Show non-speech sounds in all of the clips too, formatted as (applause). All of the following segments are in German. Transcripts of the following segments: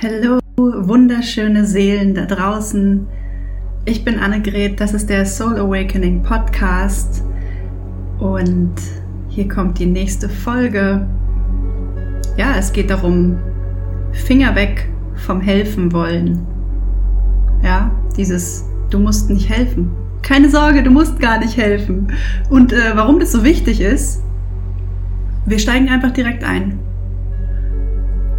Hallo, wunderschöne Seelen da draußen. Ich bin Annegret, das ist der Soul Awakening Podcast und hier kommt die nächste Folge. Ja, es geht darum, Finger weg vom Helfen wollen. Ja, dieses, du musst nicht helfen. Keine Sorge, du musst gar nicht helfen. Und äh, warum das so wichtig ist, wir steigen einfach direkt ein.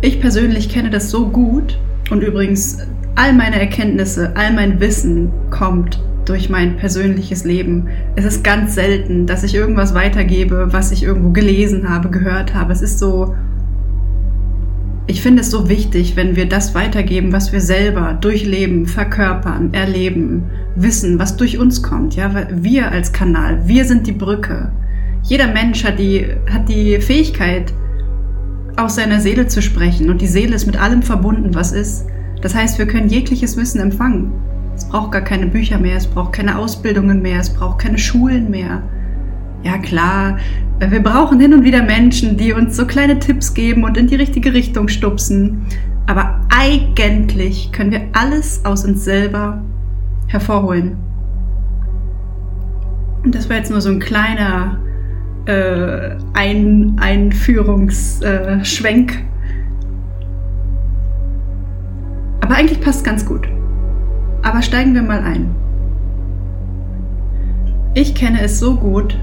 Ich persönlich kenne das so gut und übrigens all meine Erkenntnisse, all mein Wissen kommt durch mein persönliches Leben. Es ist ganz selten, dass ich irgendwas weitergebe, was ich irgendwo gelesen habe, gehört habe. Es ist so, ich finde es so wichtig, wenn wir das weitergeben, was wir selber durchleben, verkörpern, erleben, wissen, was durch uns kommt. Ja, wir als Kanal, wir sind die Brücke. Jeder Mensch hat die, hat die Fähigkeit, aus seiner Seele zu sprechen und die Seele ist mit allem verbunden, was ist. Das heißt, wir können jegliches Wissen empfangen. Es braucht gar keine Bücher mehr, es braucht keine Ausbildungen mehr, es braucht keine Schulen mehr. Ja klar, wir brauchen hin und wieder Menschen, die uns so kleine Tipps geben und in die richtige Richtung stupsen. Aber eigentlich können wir alles aus uns selber hervorholen. Und das war jetzt nur so ein kleiner äh, ein Einführungsschwenk. Aber eigentlich passt ganz gut. Aber steigen wir mal ein. Ich kenne es so gut,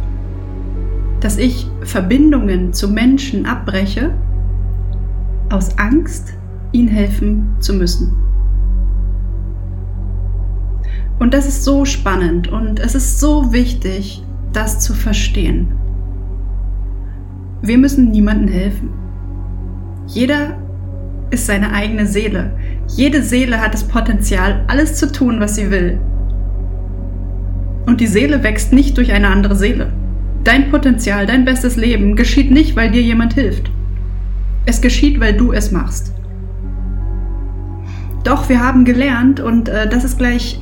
dass ich Verbindungen zu Menschen abbreche, aus Angst, ihnen helfen zu müssen. Und das ist so spannend und es ist so wichtig, das zu verstehen. Wir müssen niemandem helfen. Jeder ist seine eigene Seele. Jede Seele hat das Potenzial, alles zu tun, was sie will. Und die Seele wächst nicht durch eine andere Seele. Dein Potenzial, dein bestes Leben geschieht nicht, weil dir jemand hilft. Es geschieht, weil du es machst. Doch wir haben gelernt, und äh, das ist gleich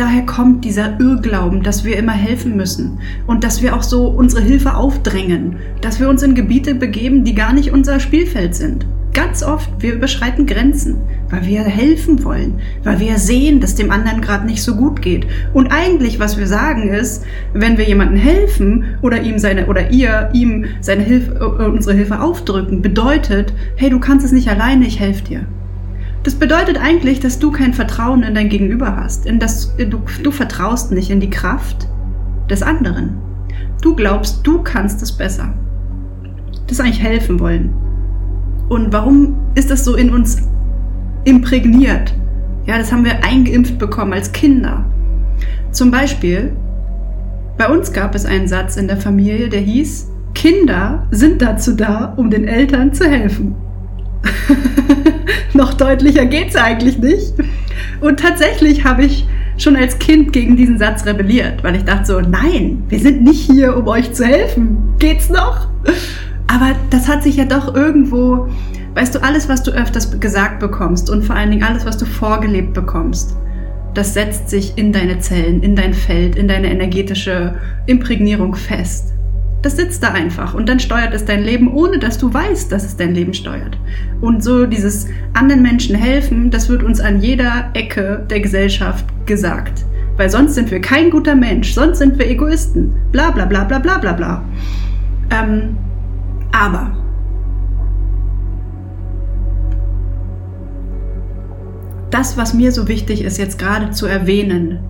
daher kommt dieser Irrglauben, dass wir immer helfen müssen und dass wir auch so unsere Hilfe aufdrängen, dass wir uns in Gebiete begeben, die gar nicht unser Spielfeld sind. Ganz oft, wir überschreiten Grenzen, weil wir helfen wollen, weil wir sehen, dass dem anderen gerade nicht so gut geht. Und eigentlich, was wir sagen ist, wenn wir jemandem helfen oder ihm seine oder ihr ihm seine Hilfe, äh, unsere Hilfe aufdrücken, bedeutet, hey, du kannst es nicht alleine, ich helfe dir. Das bedeutet eigentlich, dass du kein Vertrauen in dein Gegenüber hast. In das, du, du vertraust nicht in die Kraft des anderen. Du glaubst, du kannst es besser. Das ist eigentlich helfen wollen. Und warum ist das so in uns imprägniert? Ja, das haben wir eingeimpft bekommen als Kinder. Zum Beispiel, bei uns gab es einen Satz in der Familie, der hieß, Kinder sind dazu da, um den Eltern zu helfen. (laughs) Noch deutlicher geht's eigentlich nicht. Und tatsächlich habe ich schon als Kind gegen diesen Satz rebelliert, weil ich dachte so, nein, wir sind nicht hier, um euch zu helfen. Geht's noch? Aber das hat sich ja doch irgendwo, weißt du, alles, was du öfters gesagt bekommst und vor allen Dingen alles, was du vorgelebt bekommst, das setzt sich in deine Zellen, in dein Feld, in deine energetische Imprägnierung fest. Das sitzt da einfach und dann steuert es dein Leben, ohne dass du weißt, dass es dein Leben steuert. Und so dieses anderen Menschen helfen, das wird uns an jeder Ecke der Gesellschaft gesagt. Weil sonst sind wir kein guter Mensch, sonst sind wir Egoisten. Bla bla bla bla bla bla bla. Ähm, aber das, was mir so wichtig ist, jetzt gerade zu erwähnen,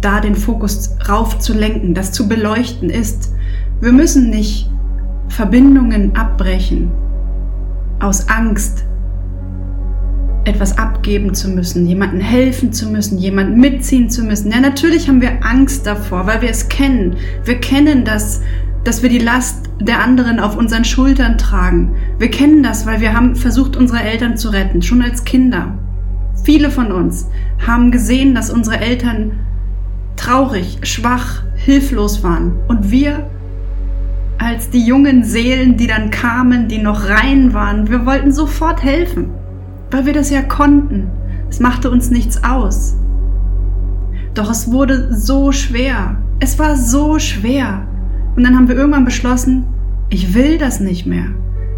da den Fokus rauf zu lenken, das zu beleuchten, ist, wir müssen nicht Verbindungen abbrechen aus Angst, etwas abgeben zu müssen, jemanden helfen zu müssen, jemanden mitziehen zu müssen. Ja, natürlich haben wir Angst davor, weil wir es kennen. Wir kennen das, dass wir die Last der anderen auf unseren Schultern tragen. Wir kennen das, weil wir haben versucht, unsere Eltern zu retten, schon als Kinder. Viele von uns haben gesehen, dass unsere Eltern traurig, schwach, hilflos waren. Und wir als die jungen Seelen, die dann kamen, die noch rein waren. Wir wollten sofort helfen, weil wir das ja konnten. Es machte uns nichts aus. Doch es wurde so schwer. Es war so schwer. Und dann haben wir irgendwann beschlossen, ich will das nicht mehr.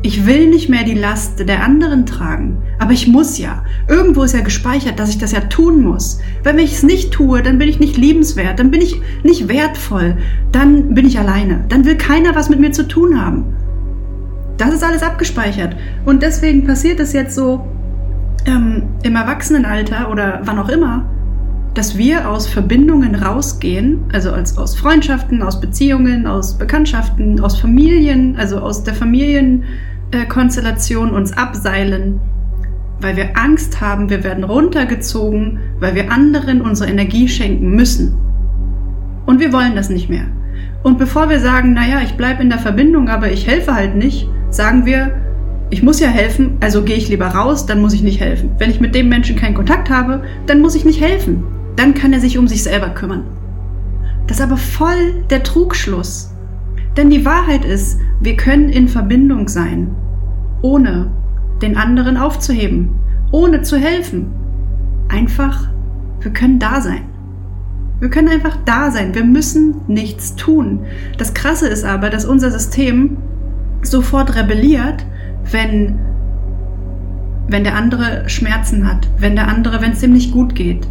Ich will nicht mehr die Last der anderen tragen, aber ich muss ja. Irgendwo ist ja gespeichert, dass ich das ja tun muss. Wenn ich es nicht tue, dann bin ich nicht liebenswert, dann bin ich nicht wertvoll, dann bin ich alleine, dann will keiner was mit mir zu tun haben. Das ist alles abgespeichert. Und deswegen passiert es jetzt so ähm, im Erwachsenenalter oder wann auch immer, dass wir aus Verbindungen rausgehen, also als, aus Freundschaften, aus Beziehungen, aus Bekanntschaften, aus Familien, also aus der Familien äh, Konstellation uns abseilen, weil wir Angst haben, wir werden runtergezogen, weil wir anderen unsere Energie schenken müssen. Und wir wollen das nicht mehr. Und bevor wir sagen, naja, ich bleibe in der Verbindung, aber ich helfe halt nicht, sagen wir, ich muss ja helfen, also gehe ich lieber raus, dann muss ich nicht helfen. Wenn ich mit dem Menschen keinen Kontakt habe, dann muss ich nicht helfen. Dann kann er sich um sich selber kümmern. Das ist aber voll der Trugschluss. Denn die Wahrheit ist, wir können in Verbindung sein, ohne den anderen aufzuheben, ohne zu helfen. Einfach, wir können da sein. Wir können einfach da sein. Wir müssen nichts tun. Das Krasse ist aber, dass unser System sofort rebelliert, wenn, wenn der andere Schmerzen hat, wenn der andere, wenn es ihm nicht gut geht,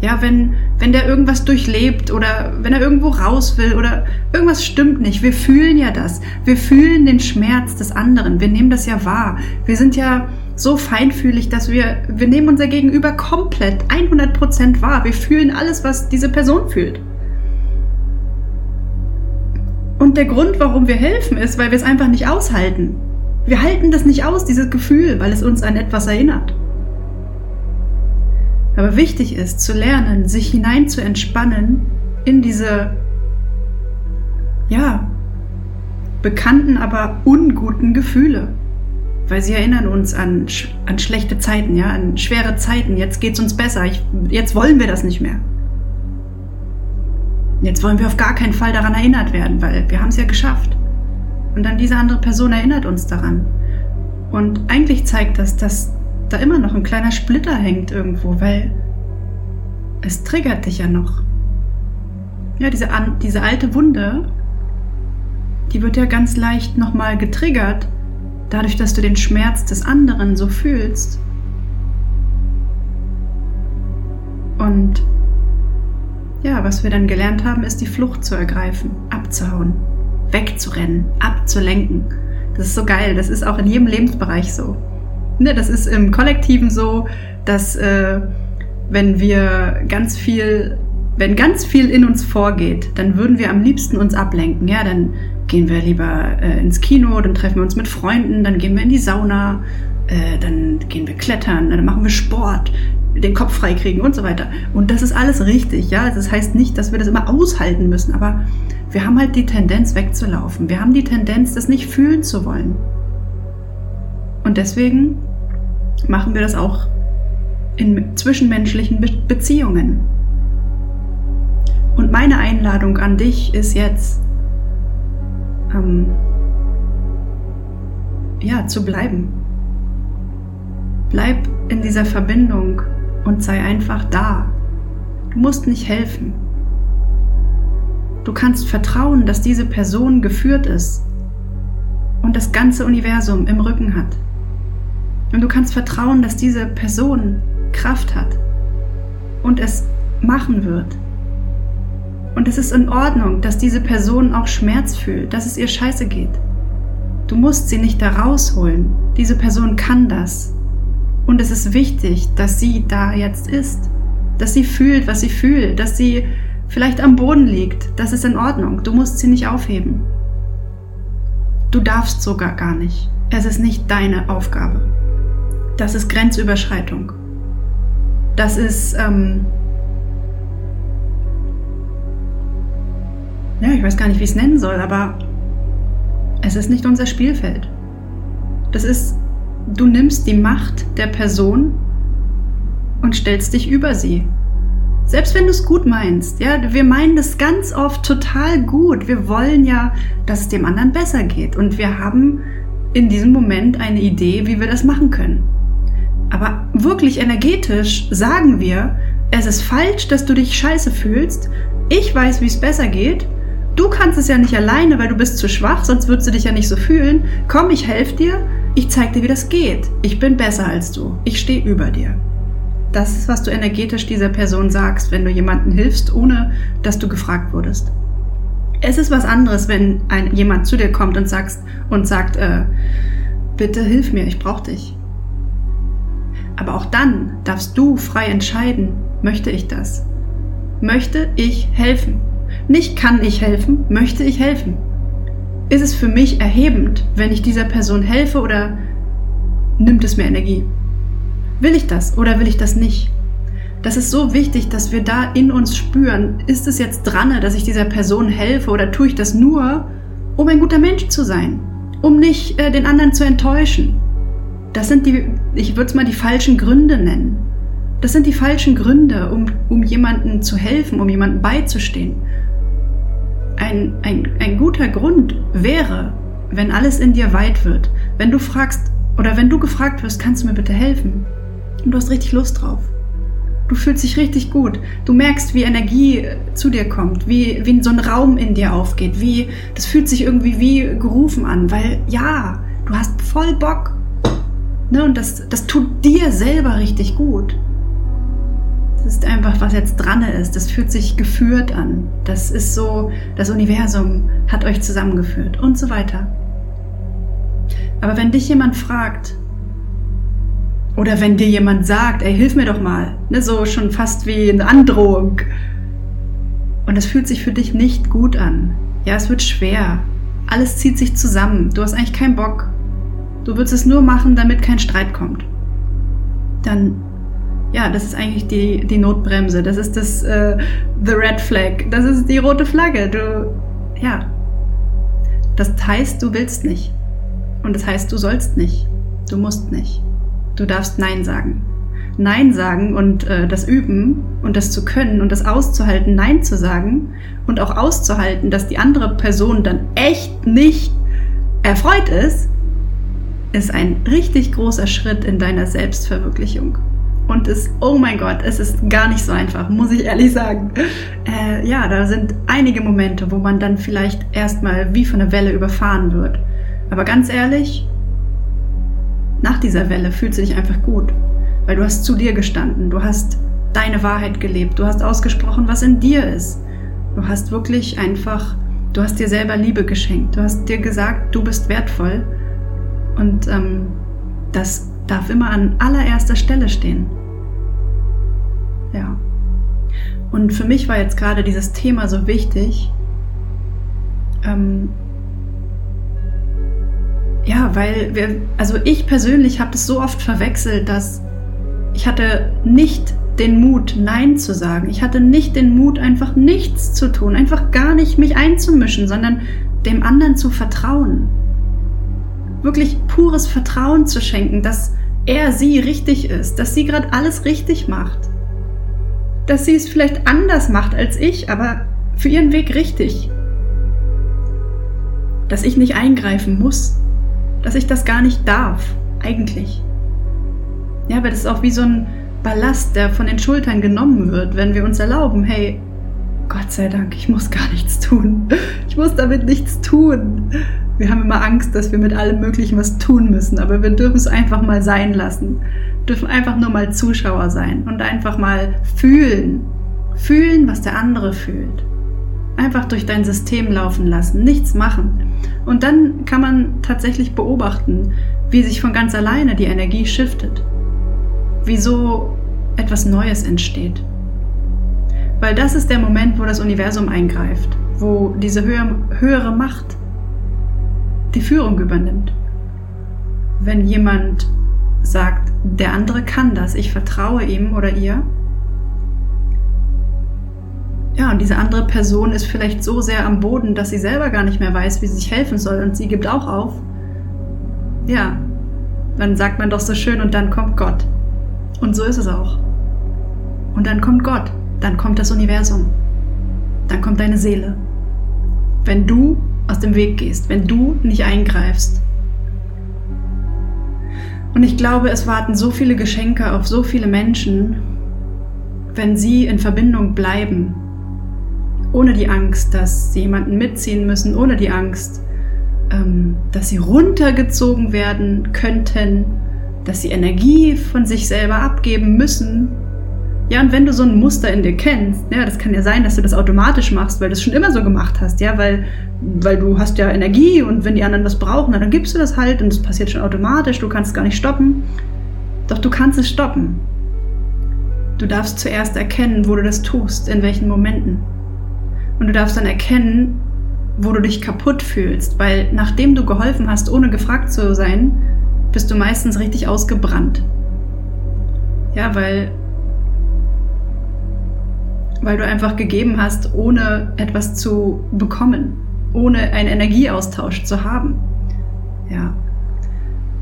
ja, wenn, wenn der irgendwas durchlebt oder wenn er irgendwo raus will oder irgendwas stimmt nicht. Wir fühlen ja das. Wir fühlen den Schmerz des anderen. Wir nehmen das ja wahr. Wir sind ja so feinfühlig, dass wir, wir nehmen unser Gegenüber komplett 100% wahr. Wir fühlen alles, was diese Person fühlt. Und der Grund, warum wir helfen, ist, weil wir es einfach nicht aushalten. Wir halten das nicht aus, dieses Gefühl, weil es uns an etwas erinnert. Aber wichtig ist zu lernen, sich hinein zu entspannen in diese, ja, bekannten, aber unguten Gefühle. Weil sie erinnern uns an, an schlechte Zeiten, ja, an schwere Zeiten. Jetzt geht's uns besser. Ich, jetzt wollen wir das nicht mehr. Jetzt wollen wir auf gar keinen Fall daran erinnert werden, weil wir haben es ja geschafft. Und dann diese andere Person erinnert uns daran. Und eigentlich zeigt das, dass da immer noch ein kleiner Splitter hängt irgendwo, weil es triggert dich ja noch. Ja, diese, diese alte Wunde, die wird ja ganz leicht nochmal getriggert, dadurch, dass du den Schmerz des anderen so fühlst. Und ja, was wir dann gelernt haben, ist die Flucht zu ergreifen, abzuhauen, wegzurennen, abzulenken. Das ist so geil, das ist auch in jedem Lebensbereich so. Ne, das ist im Kollektiven so, dass äh, wenn wir ganz viel, wenn ganz viel in uns vorgeht, dann würden wir am liebsten uns ablenken. Ja, dann gehen wir lieber äh, ins Kino, dann treffen wir uns mit Freunden, dann gehen wir in die Sauna, äh, dann gehen wir klettern, dann machen wir Sport, den Kopf freikriegen und so weiter. Und das ist alles richtig, ja. Das heißt nicht, dass wir das immer aushalten müssen, aber wir haben halt die Tendenz wegzulaufen. Wir haben die Tendenz, das nicht fühlen zu wollen. Und deswegen machen wir das auch in zwischenmenschlichen Be Beziehungen. Und meine Einladung an dich ist jetzt, ähm, ja, zu bleiben. Bleib in dieser Verbindung und sei einfach da. Du musst nicht helfen. Du kannst vertrauen, dass diese Person geführt ist und das ganze Universum im Rücken hat. Und du kannst vertrauen, dass diese Person Kraft hat und es machen wird. Und es ist in Ordnung, dass diese Person auch Schmerz fühlt, dass es ihr scheiße geht. Du musst sie nicht da rausholen. Diese Person kann das. Und es ist wichtig, dass sie da jetzt ist. Dass sie fühlt, was sie fühlt. Dass sie vielleicht am Boden liegt. Das ist in Ordnung. Du musst sie nicht aufheben. Du darfst sogar gar nicht. Es ist nicht deine Aufgabe. Das ist Grenzüberschreitung. Das ist, ähm, ja, ich weiß gar nicht, wie ich es nennen soll, aber es ist nicht unser Spielfeld. Das ist, du nimmst die Macht der Person und stellst dich über sie. Selbst wenn du es gut meinst, ja, wir meinen das ganz oft total gut. Wir wollen ja, dass es dem anderen besser geht und wir haben in diesem Moment eine Idee, wie wir das machen können. Aber wirklich energetisch sagen wir, es ist falsch, dass du dich scheiße fühlst. Ich weiß, wie es besser geht Du kannst es ja nicht alleine, weil du bist zu schwach, sonst würdest du dich ja nicht so fühlen. Komm, ich helfe dir, ich zeig dir, wie das geht. Ich bin besser als du. Ich stehe über dir. Das ist, was du energetisch dieser Person sagst, wenn du jemandem hilfst, ohne dass du gefragt wurdest. Es ist was anderes, wenn ein, jemand zu dir kommt und, sagst, und sagt, äh, bitte hilf mir, ich brauche dich. Aber auch dann darfst du frei entscheiden, möchte ich das? Möchte ich helfen? Nicht kann ich helfen, möchte ich helfen? Ist es für mich erhebend, wenn ich dieser Person helfe oder nimmt es mir Energie? Will ich das oder will ich das nicht? Das ist so wichtig, dass wir da in uns spüren, ist es jetzt dran, dass ich dieser Person helfe oder tue ich das nur, um ein guter Mensch zu sein, um nicht äh, den anderen zu enttäuschen? Das sind die, ich würde es mal die falschen Gründe nennen. Das sind die falschen Gründe, um, um jemandem zu helfen, um jemandem beizustehen. Ein, ein, ein guter Grund wäre, wenn alles in dir weit wird, wenn du fragst oder wenn du gefragt wirst, kannst du mir bitte helfen? Und du hast richtig Lust drauf. Du fühlst dich richtig gut. Du merkst, wie Energie zu dir kommt, wie, wie so ein Raum in dir aufgeht, wie, das fühlt sich irgendwie wie gerufen an, weil ja, du hast voll Bock. Ne, und das, das tut dir selber richtig gut. Das ist einfach, was jetzt dran ist. Das fühlt sich geführt an. Das ist so, das Universum hat euch zusammengeführt und so weiter. Aber wenn dich jemand fragt, oder wenn dir jemand sagt, ey, hilf mir doch mal, ne, so schon fast wie eine Androhung. Und es fühlt sich für dich nicht gut an. Ja, es wird schwer. Alles zieht sich zusammen. Du hast eigentlich keinen Bock. Du willst es nur machen, damit kein Streit kommt. Dann, ja, das ist eigentlich die, die Notbremse. Das ist das äh, The Red Flag. Das ist die rote Flagge. Du, ja. Das heißt, du willst nicht. Und das heißt, du sollst nicht. Du musst nicht. Du darfst Nein sagen. Nein sagen und äh, das üben und das zu können und das auszuhalten, Nein zu sagen und auch auszuhalten, dass die andere Person dann echt nicht erfreut ist, ist ein richtig großer Schritt in deiner Selbstverwirklichung. Und es, oh mein Gott, es ist gar nicht so einfach, muss ich ehrlich sagen. Äh, ja, da sind einige Momente, wo man dann vielleicht erstmal wie von einer Welle überfahren wird. Aber ganz ehrlich, nach dieser Welle fühlst du dich einfach gut, weil du hast zu dir gestanden, du hast deine Wahrheit gelebt, du hast ausgesprochen, was in dir ist. Du hast wirklich einfach, du hast dir selber Liebe geschenkt, du hast dir gesagt, du bist wertvoll und ähm, das darf immer an allererster Stelle stehen. Ja. Und für mich war jetzt gerade dieses Thema so wichtig, ähm, ja, weil wir, also ich persönlich habe das so oft verwechselt, dass ich hatte nicht den Mut, Nein zu sagen. Ich hatte nicht den Mut, einfach nichts zu tun, einfach gar nicht mich einzumischen, sondern dem anderen zu vertrauen. Wirklich pures Vertrauen zu schenken, dass er sie richtig ist, dass sie gerade alles richtig macht. Dass sie es vielleicht anders macht als ich, aber für ihren Weg richtig. Dass ich nicht eingreifen muss, dass ich das gar nicht darf, eigentlich. Ja, aber das ist auch wie so ein Ballast, der von den Schultern genommen wird, wenn wir uns erlauben, hey, Gott sei Dank, ich muss gar nichts tun. Ich muss damit nichts tun. Wir haben immer Angst, dass wir mit allem Möglichen was tun müssen, aber wir dürfen es einfach mal sein lassen. Wir dürfen einfach nur mal Zuschauer sein und einfach mal fühlen. Fühlen, was der andere fühlt. Einfach durch dein System laufen lassen, nichts machen. Und dann kann man tatsächlich beobachten, wie sich von ganz alleine die Energie shiftet. Wieso etwas Neues entsteht. Weil das ist der Moment, wo das Universum eingreift, wo diese höhere Macht die Führung übernimmt. Wenn jemand sagt, der andere kann das, ich vertraue ihm oder ihr, ja, und diese andere Person ist vielleicht so sehr am Boden, dass sie selber gar nicht mehr weiß, wie sie sich helfen soll und sie gibt auch auf. Ja, dann sagt man doch so schön und dann kommt Gott. Und so ist es auch. Und dann kommt Gott, dann kommt das Universum, dann kommt deine Seele. Wenn du aus dem Weg gehst, wenn du nicht eingreifst. Und ich glaube, es warten so viele Geschenke auf so viele Menschen, wenn sie in Verbindung bleiben ohne die Angst, dass sie jemanden mitziehen müssen, ohne die Angst, ähm, dass sie runtergezogen werden könnten, dass sie Energie von sich selber abgeben müssen. Ja, und wenn du so ein Muster in dir kennst, ja, das kann ja sein, dass du das automatisch machst, weil du es schon immer so gemacht hast, ja, weil, weil du hast ja Energie und wenn die anderen was brauchen, dann gibst du das halt und das passiert schon automatisch, du kannst es gar nicht stoppen. Doch du kannst es stoppen. Du darfst zuerst erkennen, wo du das tust, in welchen Momenten. Und du darfst dann erkennen, wo du dich kaputt fühlst, weil nachdem du geholfen hast, ohne gefragt zu sein, bist du meistens richtig ausgebrannt. Ja, weil weil du einfach gegeben hast, ohne etwas zu bekommen, ohne einen Energieaustausch zu haben. Ja.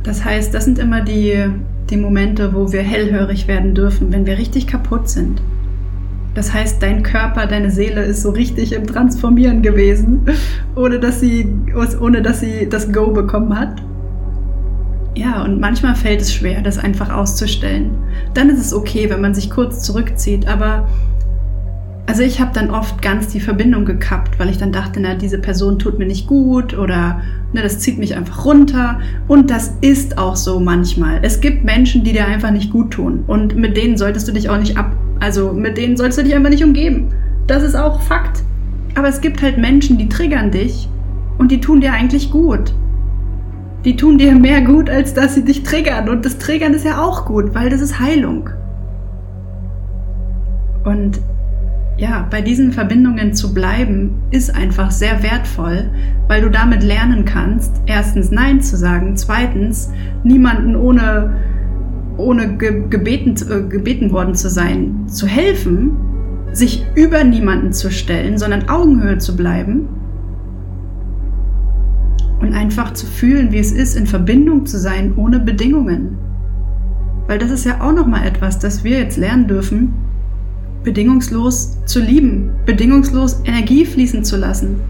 Das heißt, das sind immer die, die Momente, wo wir hellhörig werden dürfen, wenn wir richtig kaputt sind. Das heißt, dein Körper, deine Seele ist so richtig im Transformieren gewesen, (laughs) ohne dass sie, ohne dass sie das Go bekommen hat. Ja, und manchmal fällt es schwer, das einfach auszustellen. Dann ist es okay, wenn man sich kurz zurückzieht, aber also ich habe dann oft ganz die Verbindung gekappt, weil ich dann dachte, na, diese Person tut mir nicht gut oder ne, das zieht mich einfach runter. Und das ist auch so manchmal. Es gibt Menschen, die dir einfach nicht gut tun. Und mit denen solltest du dich auch nicht ab, also mit denen solltest du dich einfach nicht umgeben. Das ist auch Fakt. Aber es gibt halt Menschen, die triggern dich und die tun dir eigentlich gut. Die tun dir mehr gut, als dass sie dich triggern. Und das Triggern ist ja auch gut, weil das ist Heilung. Und ja, bei diesen Verbindungen zu bleiben, ist einfach sehr wertvoll, weil du damit lernen kannst, erstens Nein zu sagen, zweitens niemanden ohne, ohne gebeten, äh, gebeten worden zu sein, zu helfen, sich über niemanden zu stellen, sondern Augenhöhe zu bleiben und einfach zu fühlen, wie es ist, in Verbindung zu sein, ohne Bedingungen. Weil das ist ja auch nochmal etwas, das wir jetzt lernen dürfen, bedingungslos zu lieben, bedingungslos Energie fließen zu lassen.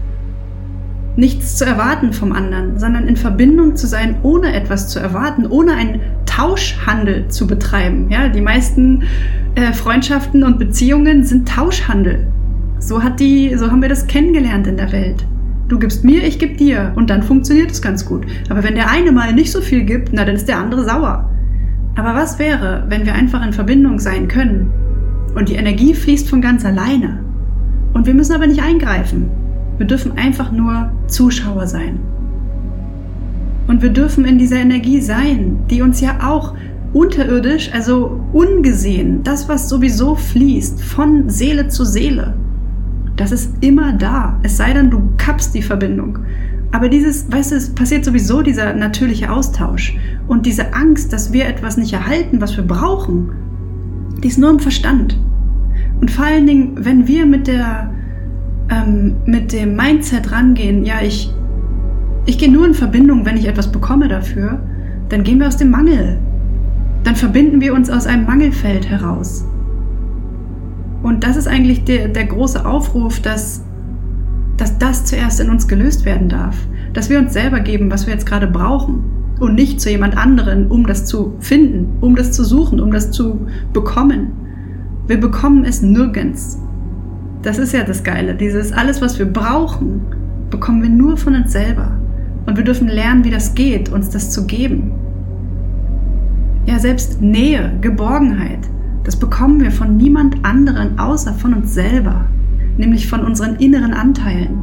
Nichts zu erwarten vom anderen, sondern in Verbindung zu sein, ohne etwas zu erwarten, ohne einen Tauschhandel zu betreiben. Ja, die meisten äh, Freundschaften und Beziehungen sind Tauschhandel. So hat die, so haben wir das kennengelernt in der Welt. Du gibst mir, ich gebe dir und dann funktioniert es ganz gut. Aber wenn der eine mal nicht so viel gibt, na dann ist der andere sauer. Aber was wäre, wenn wir einfach in Verbindung sein können und die Energie fließt von ganz alleine. Und wir müssen aber nicht eingreifen. Wir dürfen einfach nur Zuschauer sein. Und wir dürfen in dieser Energie sein, die uns ja auch unterirdisch, also ungesehen, das, was sowieso fließt, von Seele zu Seele, das ist immer da. Es sei denn, du kappst die Verbindung. Aber dieses, weißt du, es passiert sowieso dieser natürliche Austausch. Und diese Angst, dass wir etwas nicht erhalten, was wir brauchen, die ist nur im Verstand. Und vor allen Dingen, wenn wir mit der ähm, mit dem Mindset rangehen, ja, ich, ich gehe nur in Verbindung, wenn ich etwas bekomme dafür, dann gehen wir aus dem Mangel. Dann verbinden wir uns aus einem Mangelfeld heraus. Und das ist eigentlich der, der große Aufruf, dass, dass das zuerst in uns gelöst werden darf. Dass wir uns selber geben, was wir jetzt gerade brauchen und nicht zu jemand anderen, um das zu finden, um das zu suchen, um das zu bekommen. Wir bekommen es nirgends. Das ist ja das Geile. Dieses alles, was wir brauchen, bekommen wir nur von uns selber. Und wir dürfen lernen, wie das geht, uns das zu geben. Ja, selbst Nähe, Geborgenheit, das bekommen wir von niemand anderen außer von uns selber, nämlich von unseren inneren Anteilen.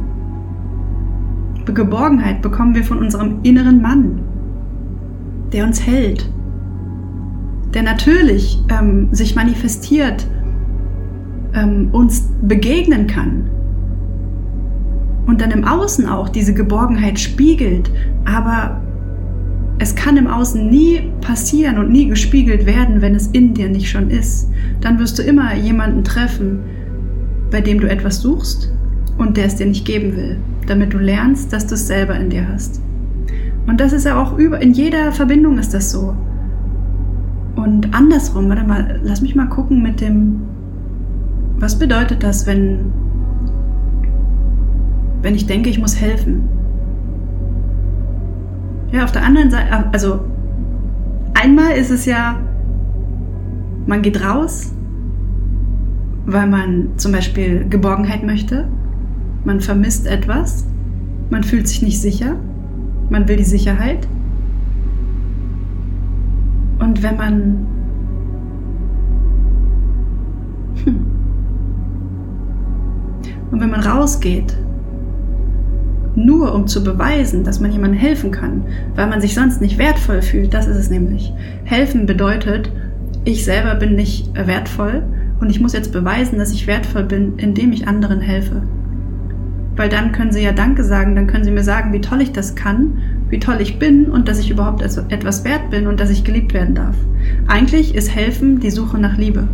Geborgenheit bekommen wir von unserem inneren Mann, der uns hält, der natürlich ähm, sich manifestiert, ähm, uns begegnen kann und dann im Außen auch diese Geborgenheit spiegelt, aber es kann im Außen nie passieren und nie gespiegelt werden, wenn es in dir nicht schon ist. Dann wirst du immer jemanden treffen, bei dem du etwas suchst und der es dir nicht geben will, damit du lernst, dass du es selber in dir hast. Und das ist ja auch über, in jeder Verbindung ist das so. Und andersrum, warte mal, lass mich mal gucken mit dem, was bedeutet das, wenn, wenn ich denke, ich muss helfen? Ja, auf der anderen Seite, also einmal ist es ja, man geht raus, weil man zum Beispiel Geborgenheit möchte, man vermisst etwas, man fühlt sich nicht sicher, man will die Sicherheit. Und wenn man hm, und wenn man rausgeht, nur um zu beweisen, dass man jemandem helfen kann, weil man sich sonst nicht wertvoll fühlt, das ist es nämlich. Helfen bedeutet, ich selber bin nicht wertvoll und ich muss jetzt beweisen, dass ich wertvoll bin, indem ich anderen helfe. Weil dann können sie ja Danke sagen, dann können sie mir sagen, wie toll ich das kann, wie toll ich bin und dass ich überhaupt etwas wert bin und dass ich geliebt werden darf. Eigentlich ist Helfen die Suche nach Liebe.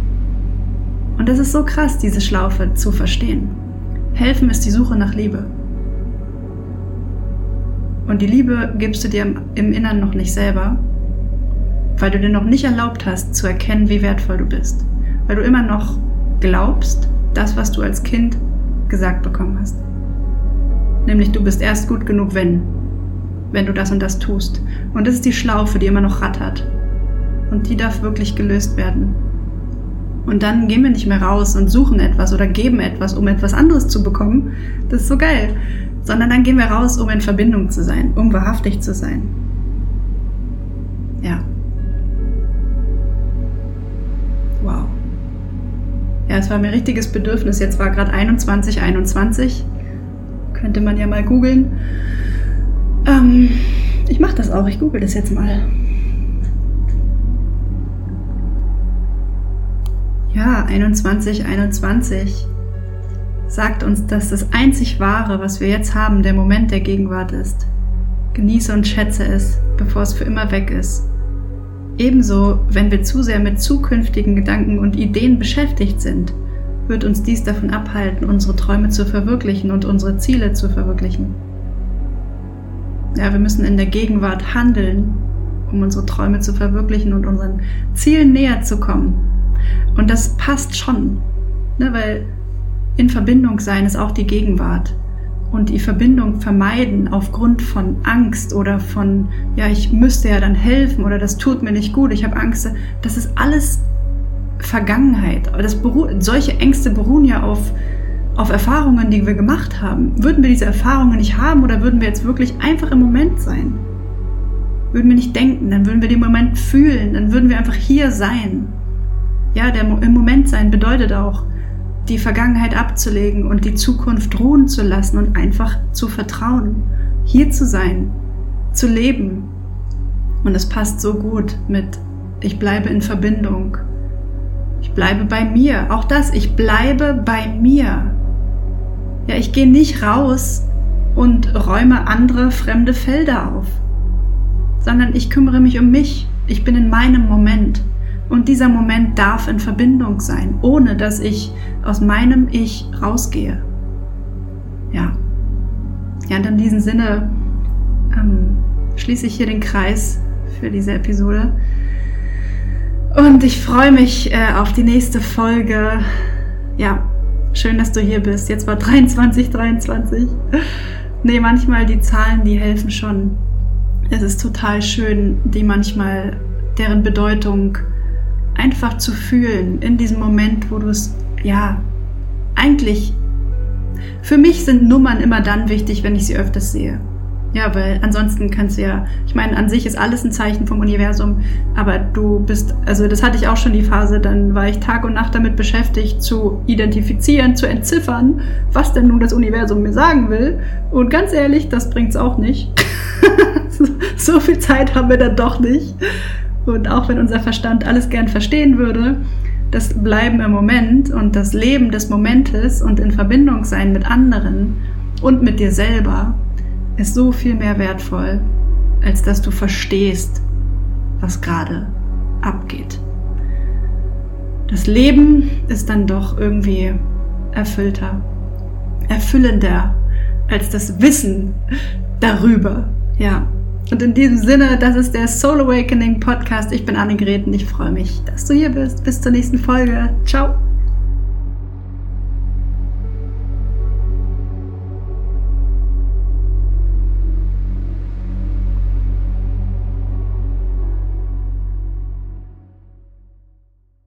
Und das ist so krass, diese Schlaufe zu verstehen. Helfen ist die Suche nach Liebe. Und die Liebe gibst du dir im Innern noch nicht selber, weil du dir noch nicht erlaubt hast zu erkennen, wie wertvoll du bist. Weil du immer noch glaubst, das, was du als Kind gesagt bekommen hast. Nämlich du bist erst gut genug, wenn, wenn du das und das tust. Und das ist die Schlaufe, die immer noch rattert. Und die darf wirklich gelöst werden. Und dann gehen wir nicht mehr raus und suchen etwas oder geben etwas, um etwas anderes zu bekommen. Das ist so geil sondern dann gehen wir raus, um in Verbindung zu sein, um wahrhaftig zu sein. Ja. Wow. Ja, es war mir richtiges Bedürfnis. Jetzt war gerade 21, 21. Könnte man ja mal googeln. Ähm, ich mache das auch. Ich google das jetzt mal. Ja, 21, 21 sagt uns, dass das einzig Wahre, was wir jetzt haben, der Moment der Gegenwart ist. Genieße und schätze es, bevor es für immer weg ist. Ebenso, wenn wir zu sehr mit zukünftigen Gedanken und Ideen beschäftigt sind, wird uns dies davon abhalten, unsere Träume zu verwirklichen und unsere Ziele zu verwirklichen. Ja, wir müssen in der Gegenwart handeln, um unsere Träume zu verwirklichen und unseren Zielen näher zu kommen. Und das passt schon, ne, weil in Verbindung sein ist auch die Gegenwart. Und die Verbindung vermeiden aufgrund von Angst oder von, ja, ich müsste ja dann helfen oder das tut mir nicht gut, ich habe Angst, das ist alles Vergangenheit. Das solche Ängste beruhen ja auf, auf Erfahrungen, die wir gemacht haben. Würden wir diese Erfahrungen nicht haben oder würden wir jetzt wirklich einfach im Moment sein? Würden wir nicht denken, dann würden wir den Moment fühlen, dann würden wir einfach hier sein. Ja, der im Moment sein bedeutet auch, die Vergangenheit abzulegen und die Zukunft ruhen zu lassen und einfach zu vertrauen, hier zu sein, zu leben. Und es passt so gut mit, ich bleibe in Verbindung. Ich bleibe bei mir. Auch das, ich bleibe bei mir. Ja, ich gehe nicht raus und räume andere fremde Felder auf, sondern ich kümmere mich um mich. Ich bin in meinem Moment. Und dieser Moment darf in Verbindung sein, ohne dass ich aus meinem Ich rausgehe. Ja. Ja, und in diesem Sinne ähm, schließe ich hier den Kreis für diese Episode. Und ich freue mich äh, auf die nächste Folge. Ja, schön, dass du hier bist. Jetzt war 23, 23. Nee, manchmal die Zahlen, die helfen schon. Es ist total schön, die manchmal, deren Bedeutung einfach zu fühlen in diesem Moment, wo du es, ja, eigentlich, für mich sind Nummern immer dann wichtig, wenn ich sie öfters sehe. Ja, weil ansonsten kannst du ja, ich meine, an sich ist alles ein Zeichen vom Universum, aber du bist, also das hatte ich auch schon die Phase, dann war ich Tag und Nacht damit beschäftigt, zu identifizieren, zu entziffern, was denn nun das Universum mir sagen will. Und ganz ehrlich, das bringt's auch nicht. (laughs) so viel Zeit haben wir dann doch nicht. Und auch wenn unser Verstand alles gern verstehen würde, das Bleiben im Moment und das Leben des Momentes und in Verbindung sein mit anderen und mit dir selber ist so viel mehr wertvoll, als dass du verstehst, was gerade abgeht. Das Leben ist dann doch irgendwie erfüllter, erfüllender als das Wissen darüber. Ja, und in diesem Sinne, das ist der Soul Awakening Podcast. Ich bin Annegret und ich freue mich, dass du hier bist. Bis zur nächsten Folge. Ciao.